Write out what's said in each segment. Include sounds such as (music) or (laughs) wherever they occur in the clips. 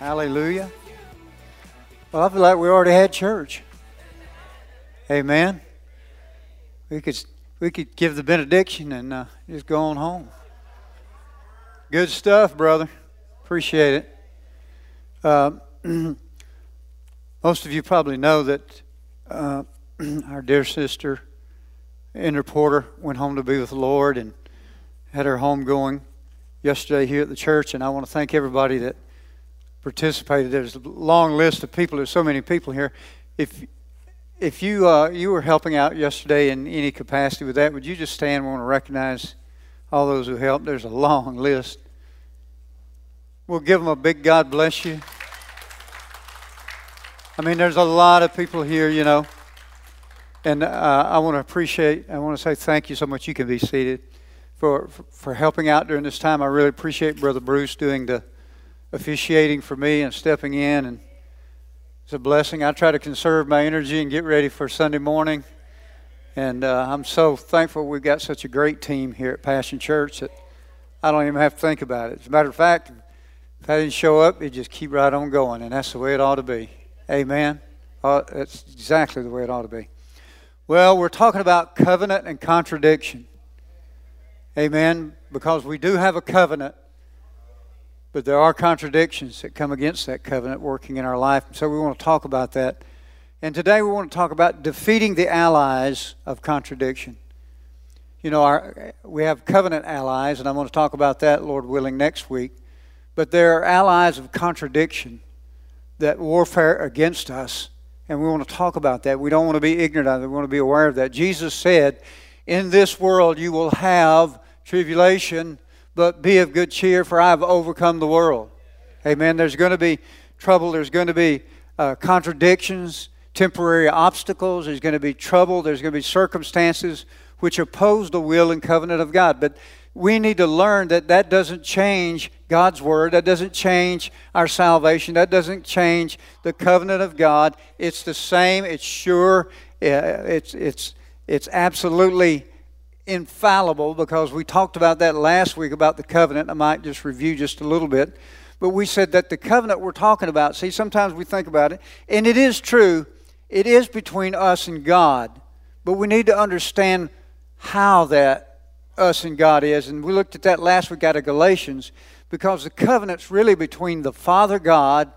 Hallelujah. Well, I feel like we already had church. Amen. We could we could give the benediction and uh, just go on home. Good stuff, brother. Appreciate it. Uh, (clears throat) most of you probably know that uh, (clears throat) our dear sister, Ender Porter, went home to be with the Lord and had her home going yesterday here at the church, and I want to thank everybody that participated. There's a long list of people. There's so many people here. If if you uh, you were helping out yesterday in any capacity with that, would you just stand? We want to recognize all those who helped. There's a long list. We'll give them a big God bless you. I mean, there's a lot of people here, you know, and uh, I want to appreciate. I want to say thank you so much. You can be seated for, for helping out during this time. I really appreciate Brother Bruce doing the officiating for me and stepping in, and it's a blessing. I try to conserve my energy and get ready for Sunday morning, and uh, I'm so thankful we've got such a great team here at Passion Church that I don't even have to think about it. As a matter of fact, if I didn't show up, you just keep right on going, and that's the way it ought to be. Amen. Uh, that's exactly the way it ought to be. Well, we're talking about covenant and contradiction. Amen. Because we do have a covenant, but there are contradictions that come against that covenant working in our life. So we want to talk about that. And today we want to talk about defeating the allies of contradiction. You know, our, we have covenant allies, and I'm going to talk about that, Lord willing, next week. But there are allies of contradiction that warfare against us, and we want to talk about that. We don't want to be ignorant of it. We want to be aware of that. Jesus said, In this world you will have tribulation, but be of good cheer, for I have overcome the world. Amen. There's going to be trouble, there's going to be uh, contradictions, temporary obstacles, there's going to be trouble, there's going to be circumstances which oppose the will and covenant of God. But we need to learn that that doesn't change God's word, that doesn't change our salvation, that doesn't change the covenant of God. It's the same, it's sure, it's, it's, it's absolutely infallible because we talked about that last week about the covenant. I might just review just a little bit. But we said that the covenant we're talking about, see, sometimes we think about it, and it is true, it is between us and God. But we need to understand how that us and God is. And we looked at that last week out of Galatians because the covenant's really between the Father God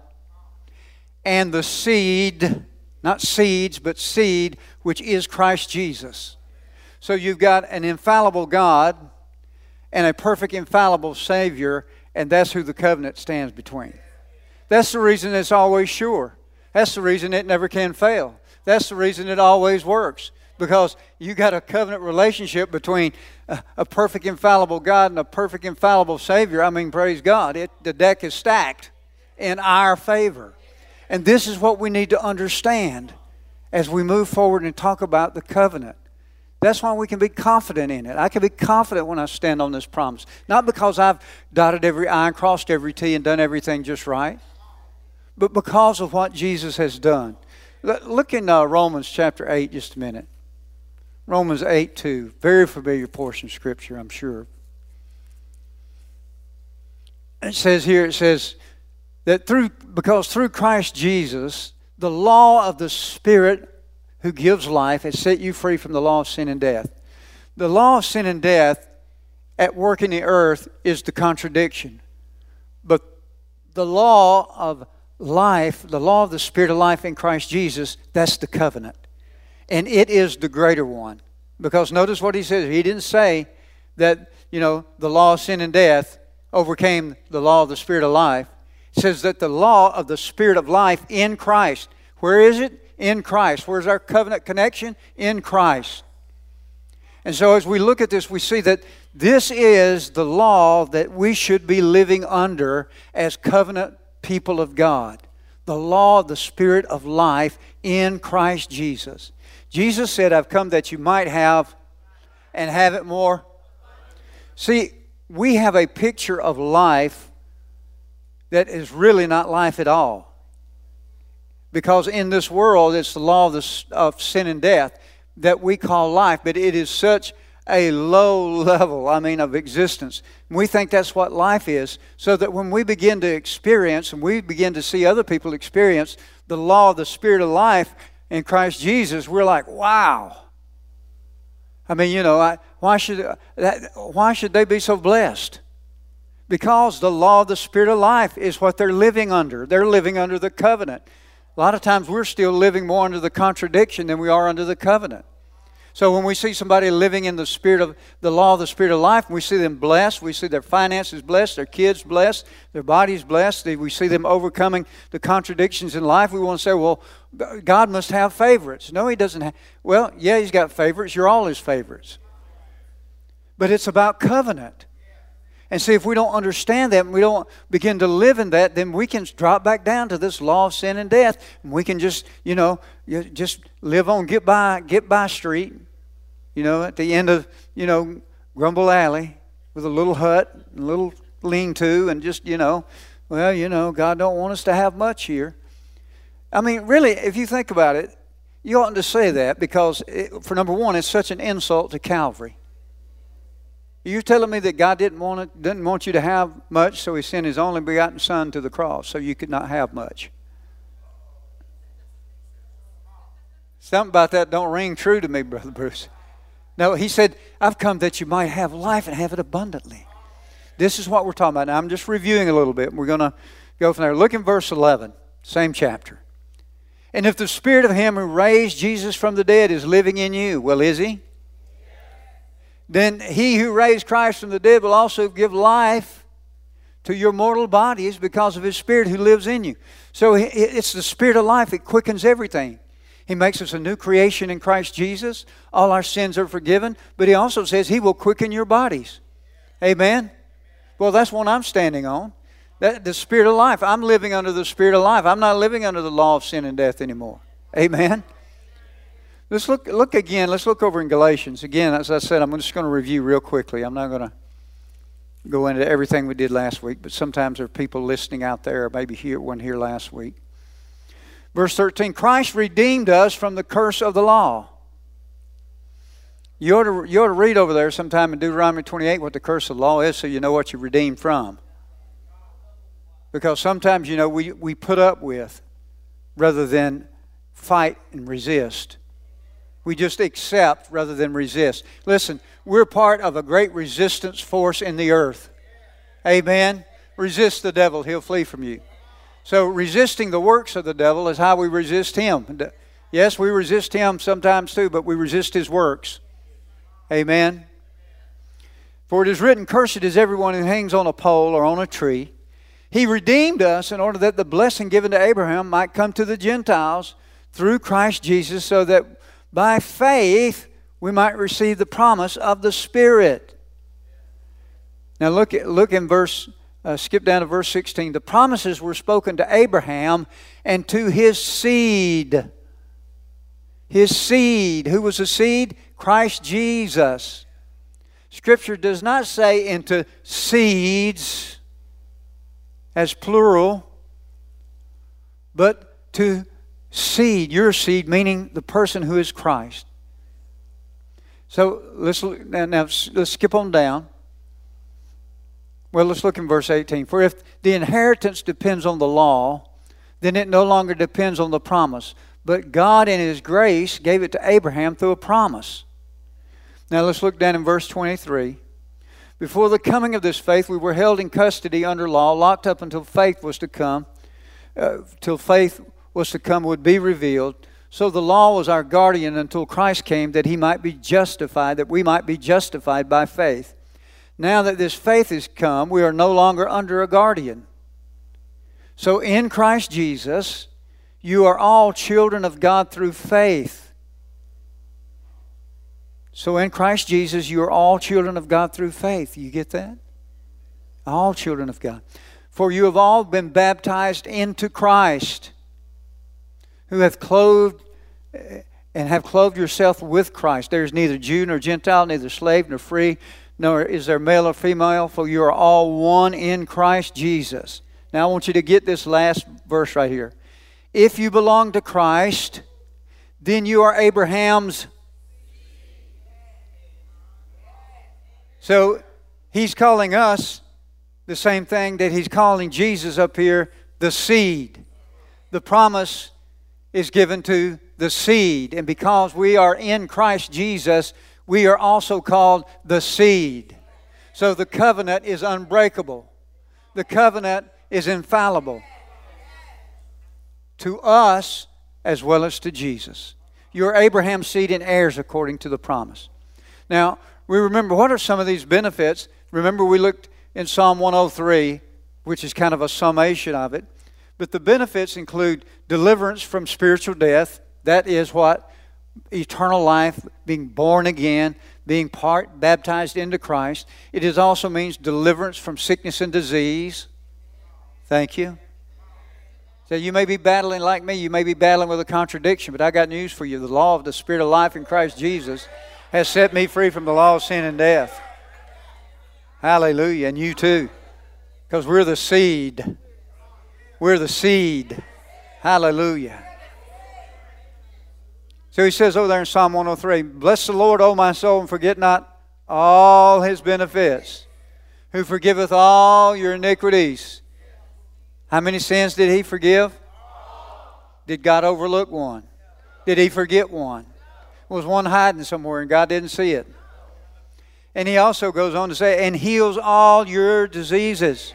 and the seed, not seeds, but seed, which is Christ Jesus. So you've got an infallible God and a perfect, infallible Savior, and that's who the covenant stands between. That's the reason it's always sure. That's the reason it never can fail. That's the reason it always works. Because you got a covenant relationship between a, a perfect, infallible God and a perfect, infallible Savior. I mean, praise God. It, the deck is stacked in our favor. And this is what we need to understand as we move forward and talk about the covenant. That's why we can be confident in it. I can be confident when I stand on this promise. Not because I've dotted every I and crossed every T and done everything just right, but because of what Jesus has done. Look in uh, Romans chapter 8 just a minute. Romans 8 2. Very familiar portion of Scripture, I'm sure. It says here, it says that through, because through Christ Jesus, the law of the Spirit who gives life has set you free from the law of sin and death. The law of sin and death at work in the earth is the contradiction. But the law of life, the law of the Spirit of life in Christ Jesus, that's the covenant. And it is the greater one. Because notice what he says. He didn't say that, you know, the law of sin and death overcame the law of the Spirit of life. It says that the law of the Spirit of life in Christ. Where is it? In Christ. Where's our covenant connection? In Christ. And so as we look at this, we see that this is the law that we should be living under as covenant people of God. The law of the Spirit of life in Christ Jesus. Jesus said, I've come that you might have and have it more. See, we have a picture of life that is really not life at all. Because in this world, it's the law of, the, of sin and death that we call life, but it is such a low (laughs) level, I mean, of existence. We think that's what life is, so that when we begin to experience and we begin to see other people experience the law of the Spirit of life in Christ Jesus, we're like, wow. I mean, you know, I, why, should, uh, that, why should they be so blessed? Because the law of the Spirit of life is what they're living under. They're living under the covenant. A lot of times we're still living more under the contradiction than we are under the covenant. So when we see somebody living in the spirit of the law of the spirit of life, we see them blessed, we see their finances blessed, their kids blessed, their bodies blessed, we see them overcoming the contradictions in life. We want to say, well, God must have favorites. No, He doesn't have. Well, yeah, He's got favorites. You're all His favorites. But it's about covenant. And see, if we don't understand that and we don't begin to live in that, then we can drop back down to this law of sin and death. And we can just, you know, just live on get by, get by street, you know, at the end of, you know, Grumble Alley with a little hut, a little lean to, and just, you know, well, you know, God don't want us to have much here. I mean, really, if you think about it, you oughtn't to say that because, it, for number one, it's such an insult to Calvary. You're telling me that God didn't want, it, didn't want you to have much, so He sent His only begotten Son to the cross so you could not have much. Something about that don't ring true to me, Brother Bruce. No, He said, I've come that you might have life and have it abundantly. This is what we're talking about. Now, I'm just reviewing a little bit. We're going to go from there. Look in verse 11, same chapter. And if the Spirit of Him who raised Jesus from the dead is living in you, well, is He? Then he who raised Christ from the dead will also give life to your mortal bodies because of his spirit who lives in you. So it's the spirit of life, it quickens everything. He makes us a new creation in Christ Jesus. All our sins are forgiven, but he also says he will quicken your bodies. Amen. Well, that's what I'm standing on. That, the spirit of life. I'm living under the spirit of life. I'm not living under the law of sin and death anymore. Amen. Let's look, look again. Let's look over in Galatians. Again, as I said, I'm just going to review real quickly. I'm not going to go into everything we did last week, but sometimes there are people listening out there, maybe here, one here last week. Verse 13 Christ redeemed us from the curse of the law. You ought, to, you ought to read over there sometime in Deuteronomy 28 what the curse of the law is so you know what you're redeemed from. Because sometimes, you know, we, we put up with rather than fight and resist. We just accept rather than resist. Listen, we're part of a great resistance force in the earth. Amen. Resist the devil, he'll flee from you. So, resisting the works of the devil is how we resist him. Yes, we resist him sometimes too, but we resist his works. Amen. For it is written, Cursed is everyone who hangs on a pole or on a tree. He redeemed us in order that the blessing given to Abraham might come to the Gentiles through Christ Jesus, so that by faith we might receive the promise of the Spirit. Now look at, look in verse uh, skip down to verse 16. The promises were spoken to Abraham and to his seed. His seed. Who was the seed? Christ Jesus. Scripture does not say into seeds as plural, but to seed, your seed, meaning the person who is Christ. So let's now, now let's skip on down. Well, let's look in verse 18. For if the inheritance depends on the law, then it no longer depends on the promise. But God, in His grace, gave it to Abraham through a promise. Now let's look down in verse 23. Before the coming of this faith, we were held in custody under law, locked up until faith was to come, uh, till faith was to come would be revealed. So the law was our guardian until Christ came that he might be justified, that we might be justified by faith. Now that this faith has come, we are no longer under a guardian. So in Christ Jesus, you are all children of God through faith. So in Christ Jesus, you are all children of God through faith. You get that? All children of God. For you have all been baptized into Christ, who hath clothed and have clothed yourself with Christ. There is neither Jew nor Gentile, neither slave nor free, nor is there male or female, for you are all one in Christ Jesus. Now I want you to get this last verse right here. If you belong to Christ, then you are Abraham's. So he's calling us the same thing that he's calling Jesus up here the seed. The promise is given to the seed. And because we are in Christ Jesus, we are also called the seed. So the covenant is unbreakable, the covenant is infallible to us as well as to Jesus. You're Abraham's seed and heirs according to the promise. Now, we remember what are some of these benefits? Remember, we looked in Psalm 103, which is kind of a summation of it. But the benefits include deliverance from spiritual death. That is what eternal life, being born again, being part baptized into Christ. It is also means deliverance from sickness and disease. Thank you. So you may be battling like me, you may be battling with a contradiction, but I got news for you. The law of the Spirit of life in Christ Jesus has set me free from the law of sin and death. Hallelujah. And you too. Because we're the seed we're the seed. Hallelujah. So he says over there in Psalm 103 Bless the Lord, O my soul, and forget not all his benefits, who forgiveth all your iniquities. How many sins did he forgive? Did God overlook one? Did he forget one? Was one hiding somewhere and God didn't see it? And he also goes on to say, and heals all your diseases.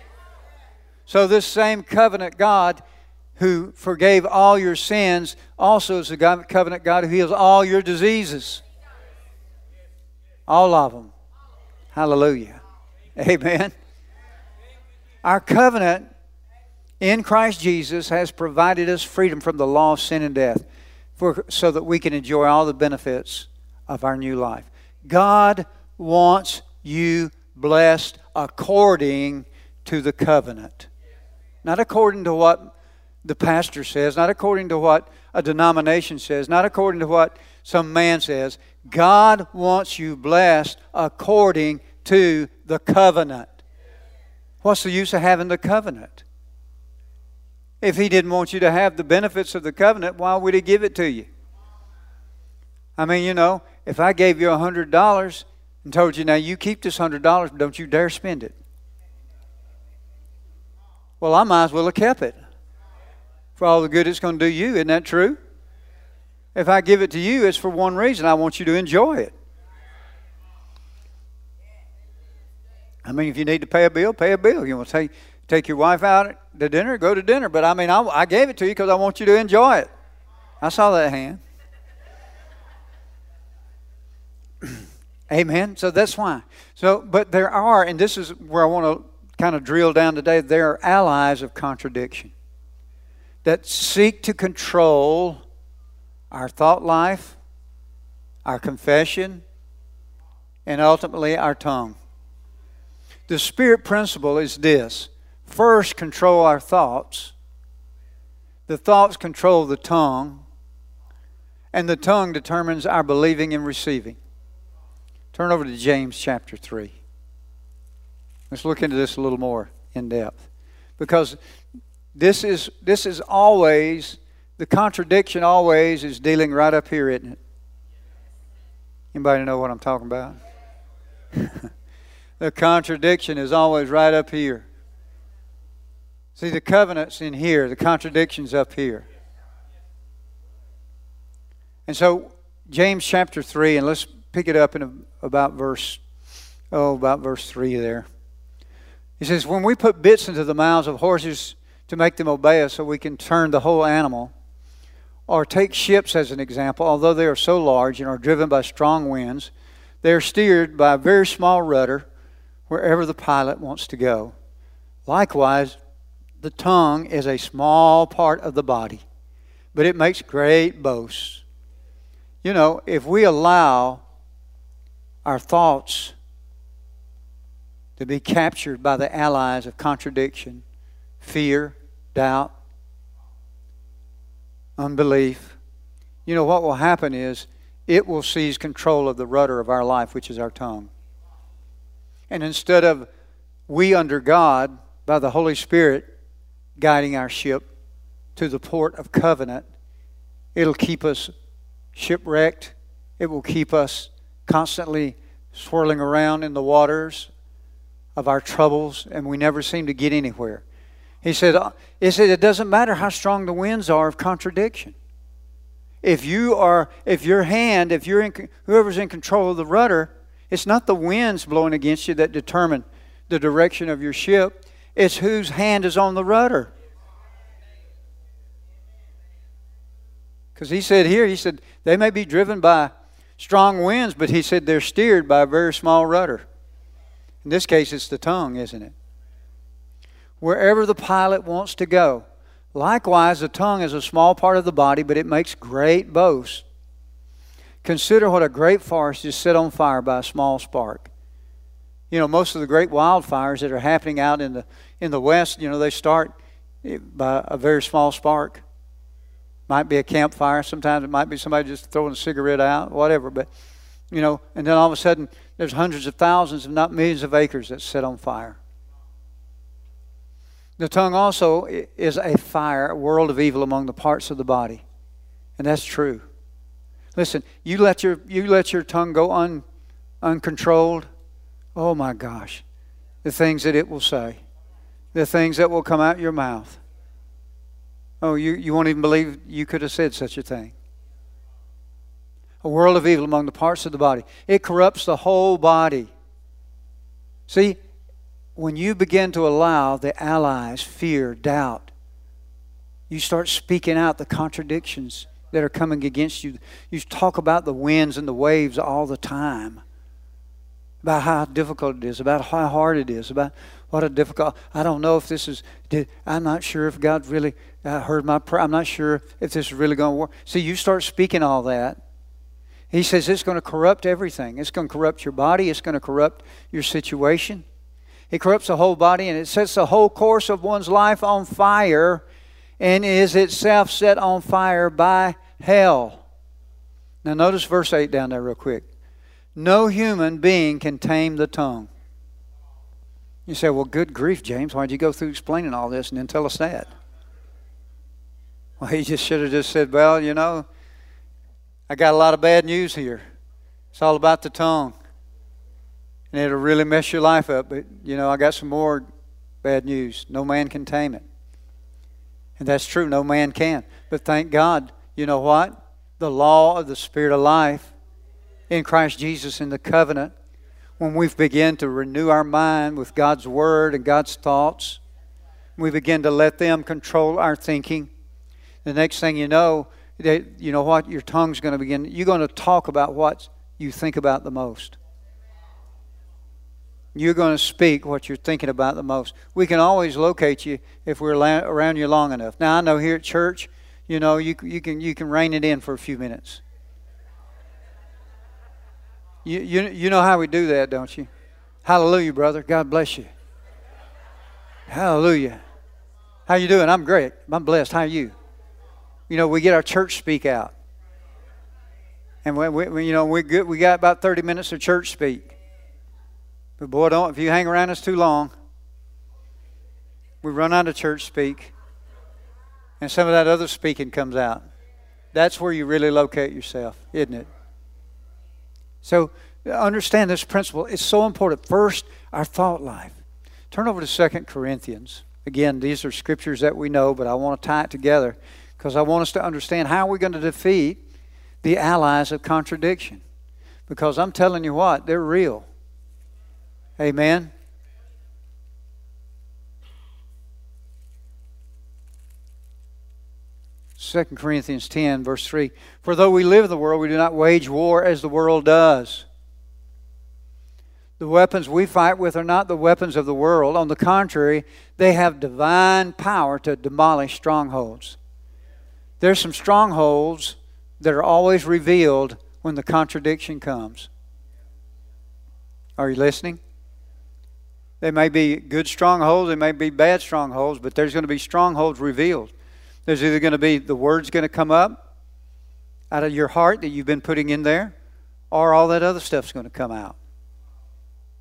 So, this same covenant God who forgave all your sins also is the covenant God who heals all your diseases. All of them. Hallelujah. Amen. Our covenant in Christ Jesus has provided us freedom from the law of sin and death for, so that we can enjoy all the benefits of our new life. God wants you blessed according to the covenant not according to what the pastor says, not according to what a denomination says, not according to what some man says. God wants you blessed according to the covenant. What's the use of having the covenant? If He didn't want you to have the benefits of the covenant, why would He give it to you? I mean, you know, if I gave you a $100 and told you, now you keep this $100, don't you dare spend it. Well, I might as well have kept it for all the good it's going to do you. Isn't that true? If I give it to you, it's for one reason I want you to enjoy it. I mean, if you need to pay a bill, pay a bill. You want to take, take your wife out to dinner, go to dinner. But I mean, I, I gave it to you because I want you to enjoy it. I saw that hand. (clears throat) Amen. So that's why. So, but there are, and this is where I want to kind of drill down today, there are allies of contradiction that seek to control our thought life, our confession, and ultimately our tongue. The spirit principle is this first, control our thoughts, the thoughts control the tongue, and the tongue determines our believing and receiving. Turn over to James chapter 3. Let's look into this a little more in depth. Because this is, this is always, the contradiction always is dealing right up here, isn't it? Anybody know what I'm talking about? (laughs) the contradiction is always right up here. See, the covenant's in here, the contradiction's up here. And so, James chapter 3, and let's pick it up in about verse, oh, about verse 3 there. He says, when we put bits into the mouths of horses to make them obey us so we can turn the whole animal, or take ships as an example, although they are so large and are driven by strong winds, they are steered by a very small rudder wherever the pilot wants to go. Likewise, the tongue is a small part of the body, but it makes great boasts. You know, if we allow our thoughts to be captured by the allies of contradiction, fear, doubt, unbelief, you know what will happen is it will seize control of the rudder of our life, which is our tongue. And instead of we under God, by the Holy Spirit, guiding our ship to the port of covenant, it'll keep us shipwrecked. It will keep us constantly swirling around in the waters of our troubles, and we never seem to get anywhere. He said, uh, he said it doesn't matter how strong the winds are of contradiction. If you are, if your hand, if you're in, whoever's in control of the rudder, it's not the winds blowing against you that determine the direction of your ship. It's whose hand is on the rudder. Because he said here, he said, they may be driven by strong winds, but he said they're steered by a very small rudder. In this case, it's the tongue, isn't it? Wherever the pilot wants to go. Likewise, the tongue is a small part of the body, but it makes great boast. Consider what a great forest is set on fire by a small spark. You know, most of the great wildfires that are happening out in the in the west, you know, they start by a very small spark. Might be a campfire. Sometimes it might be somebody just throwing a cigarette out, whatever. But you know, and then all of a sudden, there's hundreds of thousands, if not millions, of acres that set on fire. The tongue also is a fire, a world of evil among the parts of the body, and that's true. Listen, you let your you let your tongue go un, uncontrolled. Oh my gosh, the things that it will say, the things that will come out your mouth. Oh, you, you won't even believe you could have said such a thing. A world of evil among the parts of the body. It corrupts the whole body. See, when you begin to allow the allies fear, doubt, you start speaking out the contradictions that are coming against you. You talk about the winds and the waves all the time. About how difficult it is, about how hard it is, about what a difficult. I don't know if this is. Did, I'm not sure if God really uh, heard my prayer. I'm not sure if this is really going to work. See, you start speaking all that. He says it's going to corrupt everything. It's going to corrupt your body. It's going to corrupt your situation. It corrupts the whole body and it sets the whole course of one's life on fire and is itself set on fire by hell. Now, notice verse 8 down there, real quick. No human being can tame the tongue. You say, well, good grief, James. Why'd you go through explaining all this and then tell us that? Well, he just should have just said, well, you know, I got a lot of bad news here. It's all about the tongue. And it'll really mess your life up. But, you know, I got some more bad news. No man can tame it. And that's true, no man can. But thank God, you know what? The law of the Spirit of life in Christ Jesus in the covenant, when we begin to renew our mind with God's Word and God's thoughts, we begin to let them control our thinking. The next thing you know, that you know what your tongue's going to begin. You're going to talk about what you think about the most. You're going to speak what you're thinking about the most. We can always locate you if we're around you long enough. Now I know here at church, you know, you you can you can rein it in for a few minutes. You you you know how we do that, don't you? Hallelujah, brother. God bless you. Hallelujah. How you doing? I'm great. I'm blessed. How are you? You know, we get our church speak out. And we, we you know, we good, we got about 30 minutes of church speak. But boy, don't if you hang around us too long, we run out of church speak. And some of that other speaking comes out. That's where you really locate yourself, isn't it? So understand this principle. It's so important. First, our thought life. Turn over to Second Corinthians. Again, these are scriptures that we know, but I want to tie it together because I want us to understand how we're going to defeat the allies of contradiction. Because I'm telling you what, they're real. Amen. Second Corinthians 10, verse 3. For though we live in the world, we do not wage war as the world does. The weapons we fight with are not the weapons of the world. On the contrary, they have divine power to demolish strongholds. There's some strongholds that are always revealed when the contradiction comes. Are you listening? They may be good strongholds, they may be bad strongholds, but there's going to be strongholds revealed. There's either going to be the word's going to come up out of your heart that you've been putting in there, or all that other stuff's going to come out.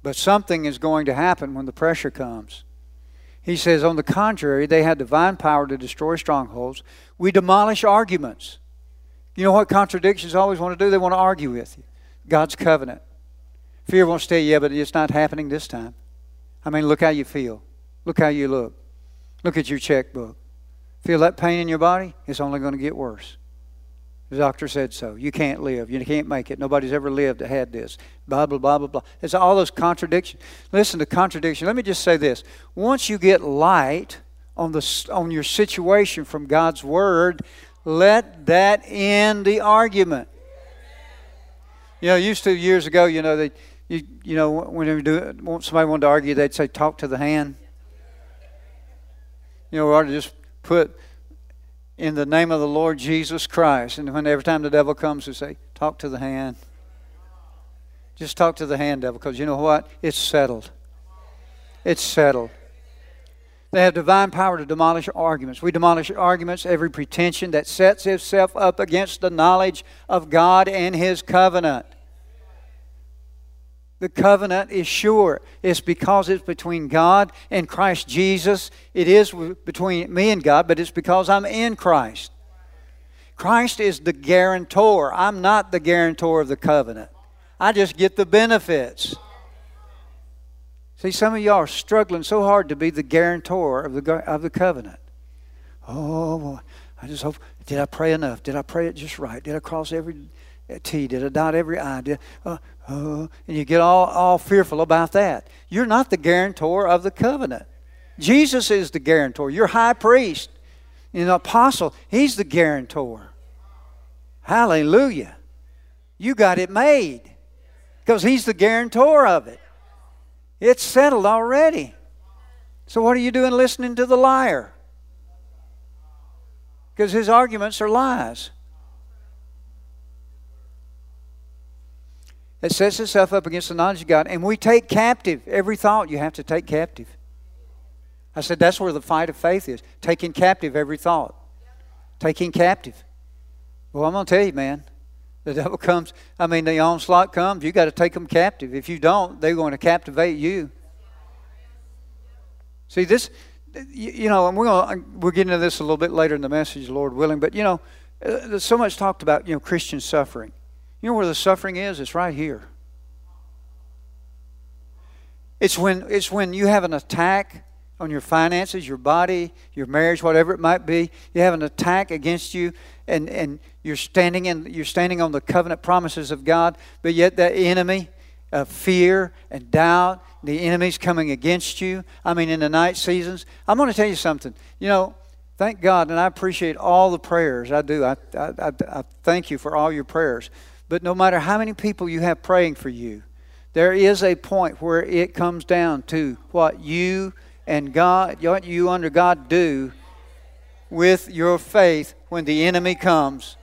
But something is going to happen when the pressure comes. He says, on the contrary, they had divine power to destroy strongholds. We demolish arguments. You know what contradictions always want to do? They want to argue with you. God's covenant. Fear to tell you, yeah, but it's not happening this time. I mean, look how you feel. Look how you look. Look at your checkbook. Feel that pain in your body? It's only going to get worse. The doctor said so. You can't live. You can't make it. Nobody's ever lived that had this. Blah, blah, blah, blah, blah. It's all those contradictions. Listen to contradiction. Let me just say this. Once you get light on, the, on your situation from God's Word, let that end the argument. You know, used to years ago, you know, they, you, you know, when they do, somebody wanted to argue, they'd say, talk to the hand. You know, we ought to just put in the name of the Lord Jesus Christ. And when every time the devil comes, we say, talk to the hand. Just talk to the hand, devil, because you know what? It's settled. It's settled. They have divine power to demolish arguments. We demolish arguments, every pretension that sets itself up against the knowledge of God and His covenant. The covenant is sure. It's because it's between God and Christ Jesus. It is between me and God, but it's because I'm in Christ. Christ is the guarantor. I'm not the guarantor of the covenant. I just get the benefits. See, some of y'all are struggling so hard to be the guarantor of the, of the covenant. Oh. I just hope. Did I pray enough? Did I pray it just right? Did I cross every T? Did I dot every I? Did, uh, uh, and you get all, all fearful about that. You're not the guarantor of the covenant. Jesus is the guarantor. Your high priest, an apostle, he's the guarantor. Hallelujah. You got it made because he's the guarantor of it. It's settled already. So, what are you doing listening to the liar? Because his arguments are lies. It sets itself up against the knowledge of God, and we take captive every thought you have to take captive. I said that's where the fight of faith is taking captive every thought. Taking captive. Well, I'm going to tell you, man, the (laughs) devil comes, I mean, the onslaught comes, you got to take them captive. If you don't, they're going to captivate you. See, this, you know, and we're going to, we'll get into this a little bit later in the message, Lord willing, but, you know, uh, there's so much talked about, you know, Christian suffering. You know where the suffering is? It's right here. It's when, it's when you have an attack on your finances, your body, your marriage, whatever it might be. You have an attack against you, and, and you're standing in you're standing on the covenant promises of God, but yet that enemy of fear and doubt, the enemy's coming against you. I mean, in the night seasons, I'm going to tell you something. You know, thank God, and I appreciate all the prayers. I do. I, I, I, I thank you for all your prayers. But no matter how many people you have praying for you, there is a point where it comes down to what you and God, what you under God do with your faith when the enemy comes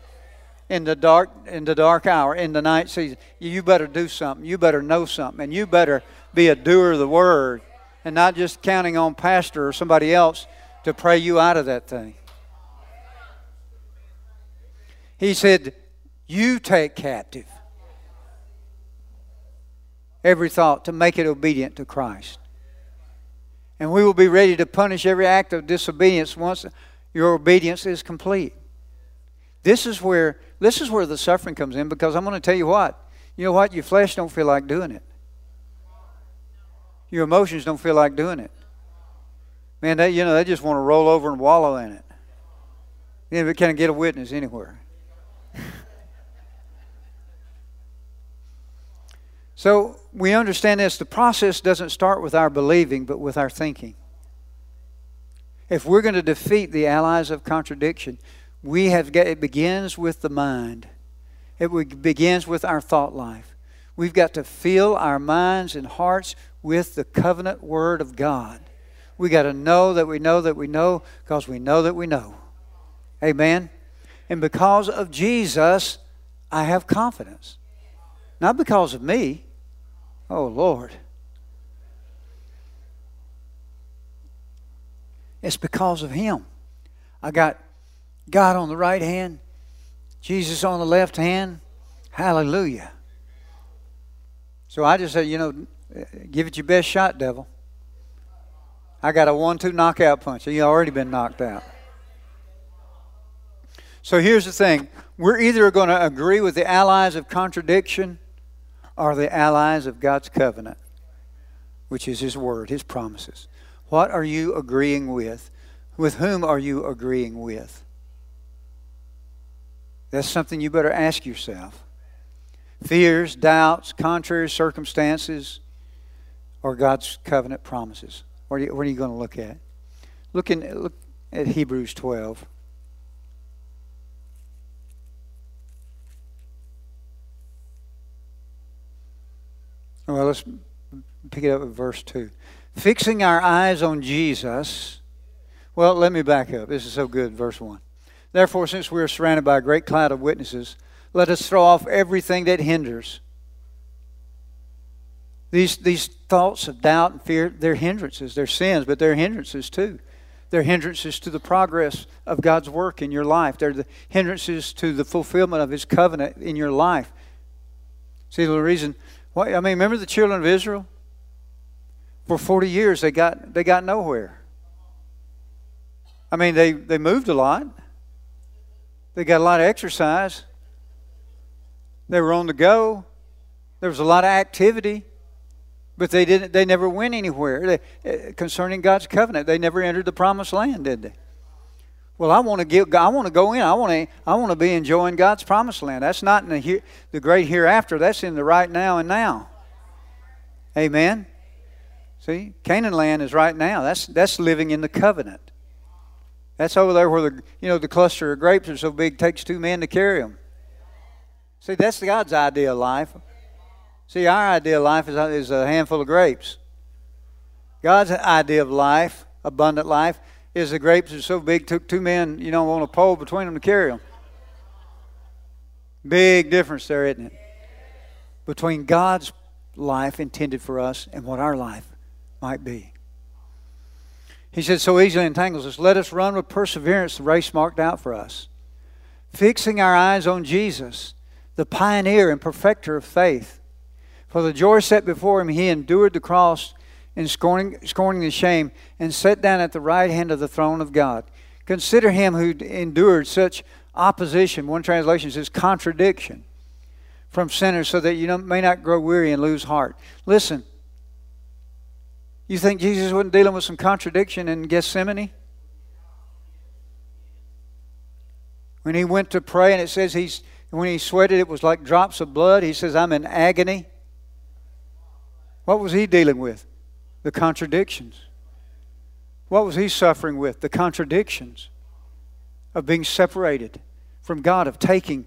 in the dark in the dark hour in the night season. You better do something. You better know something. And you better be a doer of the word and not just counting on pastor or somebody else to pray you out of that thing. He said you take captive every thought to make it obedient to christ and we will be ready to punish every act of disobedience once your obedience is complete this is where this is where the suffering comes in because I'm going to tell you what. You know what? Your flesh don't feel like doing it. Your emotions don't feel like doing it. Man, they you know they just want to roll over and wallow in it. You know, can't get a witness anywhere. So we understand this. The process doesn't start with our believing, but with our thinking. If we're going to defeat the allies of contradiction, we have got, it begins with the mind. It begins with our thought life. We've got to fill our minds and hearts with the covenant word of God. We got to know that we know that we know because we know that we know. Amen. And because of Jesus, I have confidence. Not because of me. Oh, Lord. It's because of Him. I got God on the right hand, Jesus on the left hand. Hallelujah. So I just said, you know, give it your best shot, devil. I got a one two knockout punch. You already been knocked out. So here's the thing we're either going to agree with the allies of contradiction or the allies of God's covenant, which is His word, His promises. What are you agreeing with? With whom are you agreeing with? That's something you better ask yourself. Fears, doubts, contrary circumstances, or God's covenant promises. What are you, what are you going to look at? Look, in, look at Hebrews 12. Well, let's pick it up at verse 2. Fixing our eyes on Jesus. Well, let me back up. This is so good, verse 1. Therefore, since we are surrounded by a great cloud of witnesses, let us throw off everything that hinders. These, these thoughts of doubt and fear, they're hindrances. They're sins, but they're hindrances too. They're hindrances to the progress of God's work in your life. They're the hindrances to the fulfillment of His covenant in your life. See, the reason, I mean, remember the children of Israel? For 40 years, they got, they got nowhere. I mean, they, they moved a lot. They got a lot of exercise. They were on the go. There was a lot of activity, but they didn't. They never went anywhere they, uh, concerning God's covenant. They never entered the promised land, did they? Well, I want to get. I want to go in. I want to. I want to be enjoying God's promised land. That's not in the the great hereafter. That's in the right now and now. Amen. See, Canaan land is right now. That's that's living in the covenant. That's over there where the you know the cluster of grapes are so big, it takes two men to carry them. See, that's God's idea of life. See, our idea of life is, is a handful of grapes. God's idea of life, abundant life, is the grapes are so big, took two men, you know, on a pole between them to carry them. Big difference there, isn't it? Between God's life intended for us and what our life might be. He said, so easily entangles us. Let us run with perseverance the race marked out for us, fixing our eyes on Jesus the pioneer and perfecter of faith. For the joy set before him, he endured the cross and scorning, scorning the shame, and sat down at the right hand of the throne of God. Consider him who endured such opposition. One translation says contradiction from sinners, so that you may not grow weary and lose heart. Listen, you think Jesus wasn't dealing with some contradiction in Gethsemane? When he went to pray, and it says he's when he sweated, it was like drops of blood. He says, I'm in agony. What was he dealing with? The contradictions. What was he suffering with? The contradictions of being separated from God, of taking.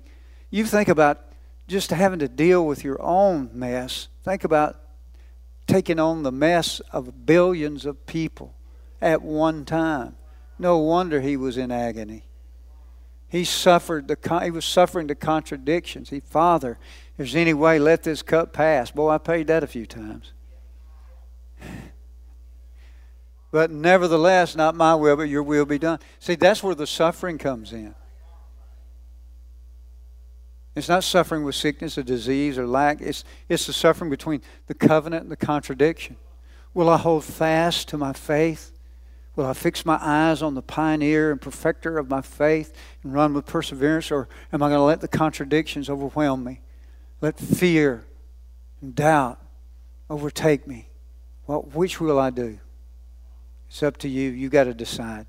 You think about just having to deal with your own mess. Think about taking on the mess of billions of people at one time. No wonder he was in agony. He suffered the he was suffering the contradictions. He, Father, if there's any way, let this cup pass. Boy, I paid that a few times. But nevertheless, not my will, but your will be done. See, that's where the suffering comes in. It's not suffering with sickness or disease or lack. It's, it's the suffering between the covenant and the contradiction. Will I hold fast to my faith? Will I fix my eyes on the pioneer and perfecter of my faith and run with perseverance, or am I going to let the contradictions overwhelm me? Let fear and doubt overtake me. Well, which will I do? It's up to you. You got to decide.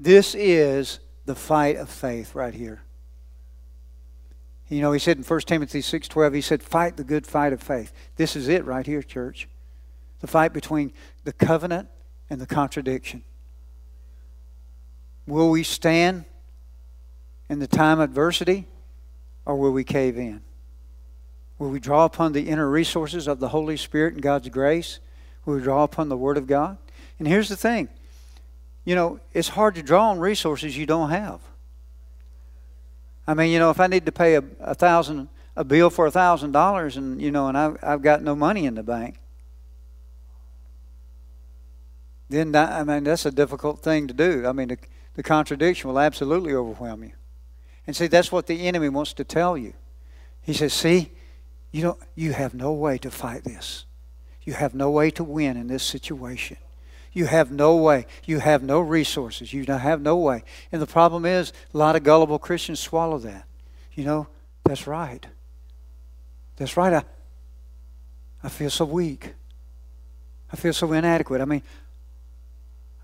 This is the fight of faith right here. You know, he said in 1 Timothy 6:12, he said, "Fight the good fight of faith." This is it right here, church. The fight between the covenant and the contradiction. Will we stand in the time of adversity or will we cave in? Will we draw upon the inner resources of the Holy Spirit and God's grace? Will we draw upon the Word of God? And here's the thing you know, it's hard to draw on resources you don't have. I mean, you know, if I need to pay a, a thousand a bill for a thousand dollars and you know and I've, I've got no money in the bank then I mean that's a difficult thing to do. I mean the, the contradiction will absolutely overwhelm you. And see, that's what the enemy wants to tell you. He says, "See, you don't, you have no way to fight this. You have no way to win in this situation. You have no way. You have no resources. You have no way." And the problem is, a lot of gullible Christians swallow that. You know, that's right. That's right. I, I feel so weak. I feel so inadequate. I mean,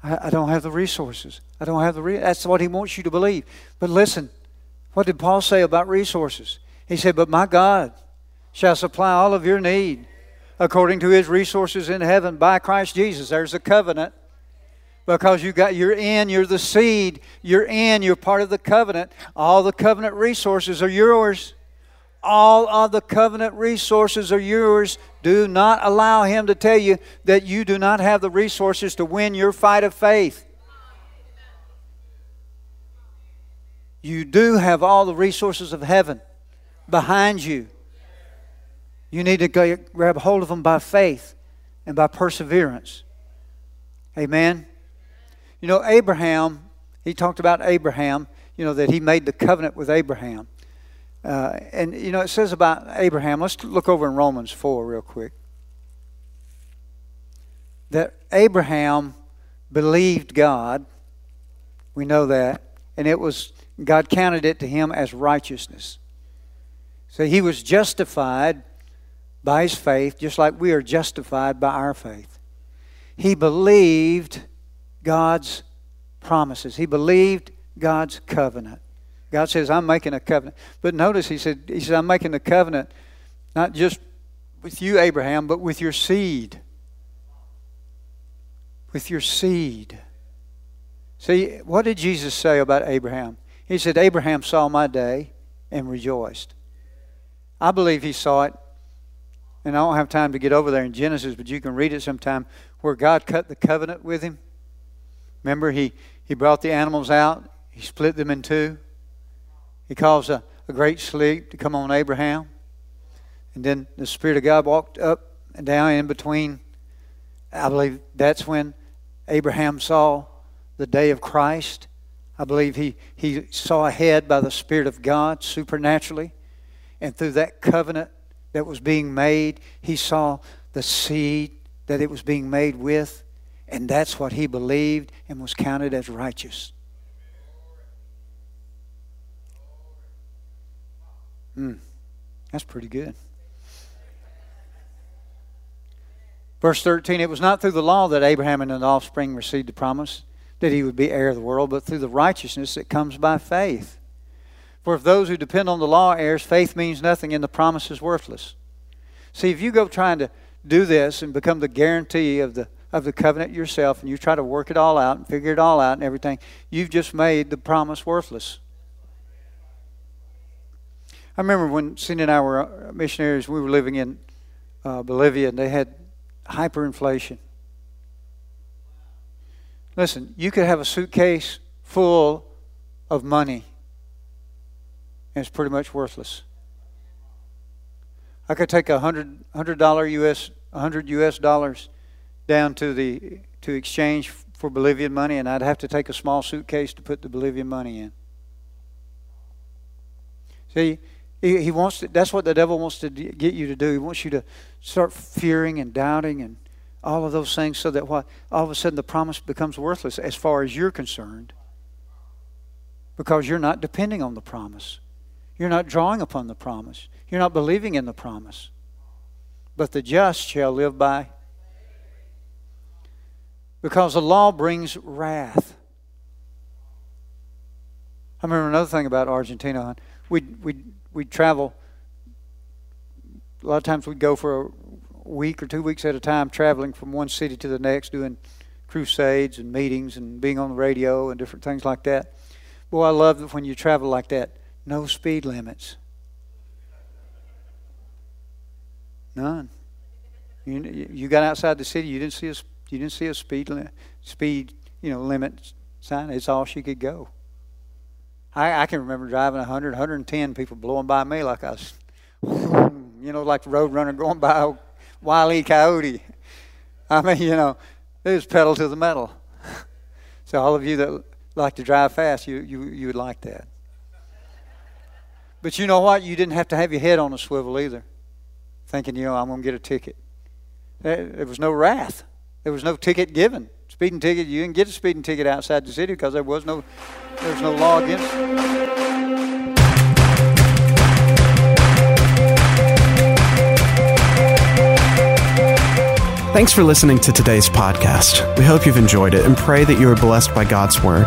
I, I don't have the resources. I don't have the re- that's what he wants you to believe. But listen, what did Paul say about resources? He said, "But my God shall supply all of your need according to his resources in heaven by Christ Jesus." There's a covenant. Because you got you're in, you're the seed, you're in, you're part of the covenant. All the covenant resources are yours. All of the covenant resources are yours. Do not allow him to tell you that you do not have the resources to win your fight of faith. You do have all the resources of heaven behind you. You need to go, grab hold of them by faith and by perseverance. Amen. You know, Abraham, he talked about Abraham, you know, that he made the covenant with Abraham. Uh, and, you know, it says about Abraham, let's look over in Romans 4 real quick. That Abraham believed God. We know that. And it was, God counted it to him as righteousness. So he was justified by his faith, just like we are justified by our faith. He believed God's promises, he believed God's covenant. God says, I'm making a covenant. But notice he said, He said, I'm making a covenant not just with you, Abraham, but with your seed. With your seed. See, what did Jesus say about Abraham? He said, Abraham saw my day and rejoiced. I believe he saw it, and I don't have time to get over there in Genesis, but you can read it sometime, where God cut the covenant with him. Remember, he, he brought the animals out, he split them in two. He caused a, a great sleep to come on Abraham. And then the Spirit of God walked up and down in between. I believe that's when Abraham saw the day of Christ. I believe he, he saw ahead by the Spirit of God supernaturally. And through that covenant that was being made, he saw the seed that it was being made with. And that's what he believed and was counted as righteous. Hmm, that's pretty good. Verse 13 It was not through the law that Abraham and his offspring received the promise that he would be heir of the world, but through the righteousness that comes by faith. For if those who depend on the law heirs, faith means nothing and the promise is worthless. See, if you go trying to do this and become the guarantee of the of the covenant yourself and you try to work it all out and figure it all out and everything, you've just made the promise worthless. I remember when Cindy and I were uh, missionaries, we were living in uh, Bolivia and they had hyperinflation. Listen, you could have a suitcase full of money and it's pretty much worthless. I could take a hundred hundred dollar US hundred US dollars down to the to exchange for Bolivian money, and I'd have to take a small suitcase to put the Bolivian money in. See, he, he wants to, that's what the devil wants to get you to do. He wants you to start fearing and doubting and all of those things so that what all of a sudden the promise becomes worthless as far as you're concerned because you're not depending on the promise. You're not drawing upon the promise. You're not believing in the promise. But the just shall live by. Because the law brings wrath. I remember another thing about Argentina. We we we'd travel. A lot of times we'd go for a week or two weeks at a time, traveling from one city to the next, doing crusades and meetings and being on the radio and different things like that. Boy, I love it when you travel like that. No speed limits. None. You, you got outside the city. You didn't see a you didn't see a speed limit, speed you know limit sign. It's all she could go. I, I can remember driving 100, 110 people blowing by me like I was, (laughs) you know, like the road runner going by Wile E. Coyote. I mean, you know, It was pedal to the metal. (laughs) so all of you that like to drive fast, you, you, you would like that. But you know what? You didn't have to have your head on a swivel either, thinking, you know, I'm going to get a ticket. There was no wrath. There was no ticket given. Speeding ticket, you didn't get a speeding ticket outside the city because there was no, there was no law against it. Thanks for listening to today's podcast. We hope you've enjoyed it and pray that you are blessed by God's Word.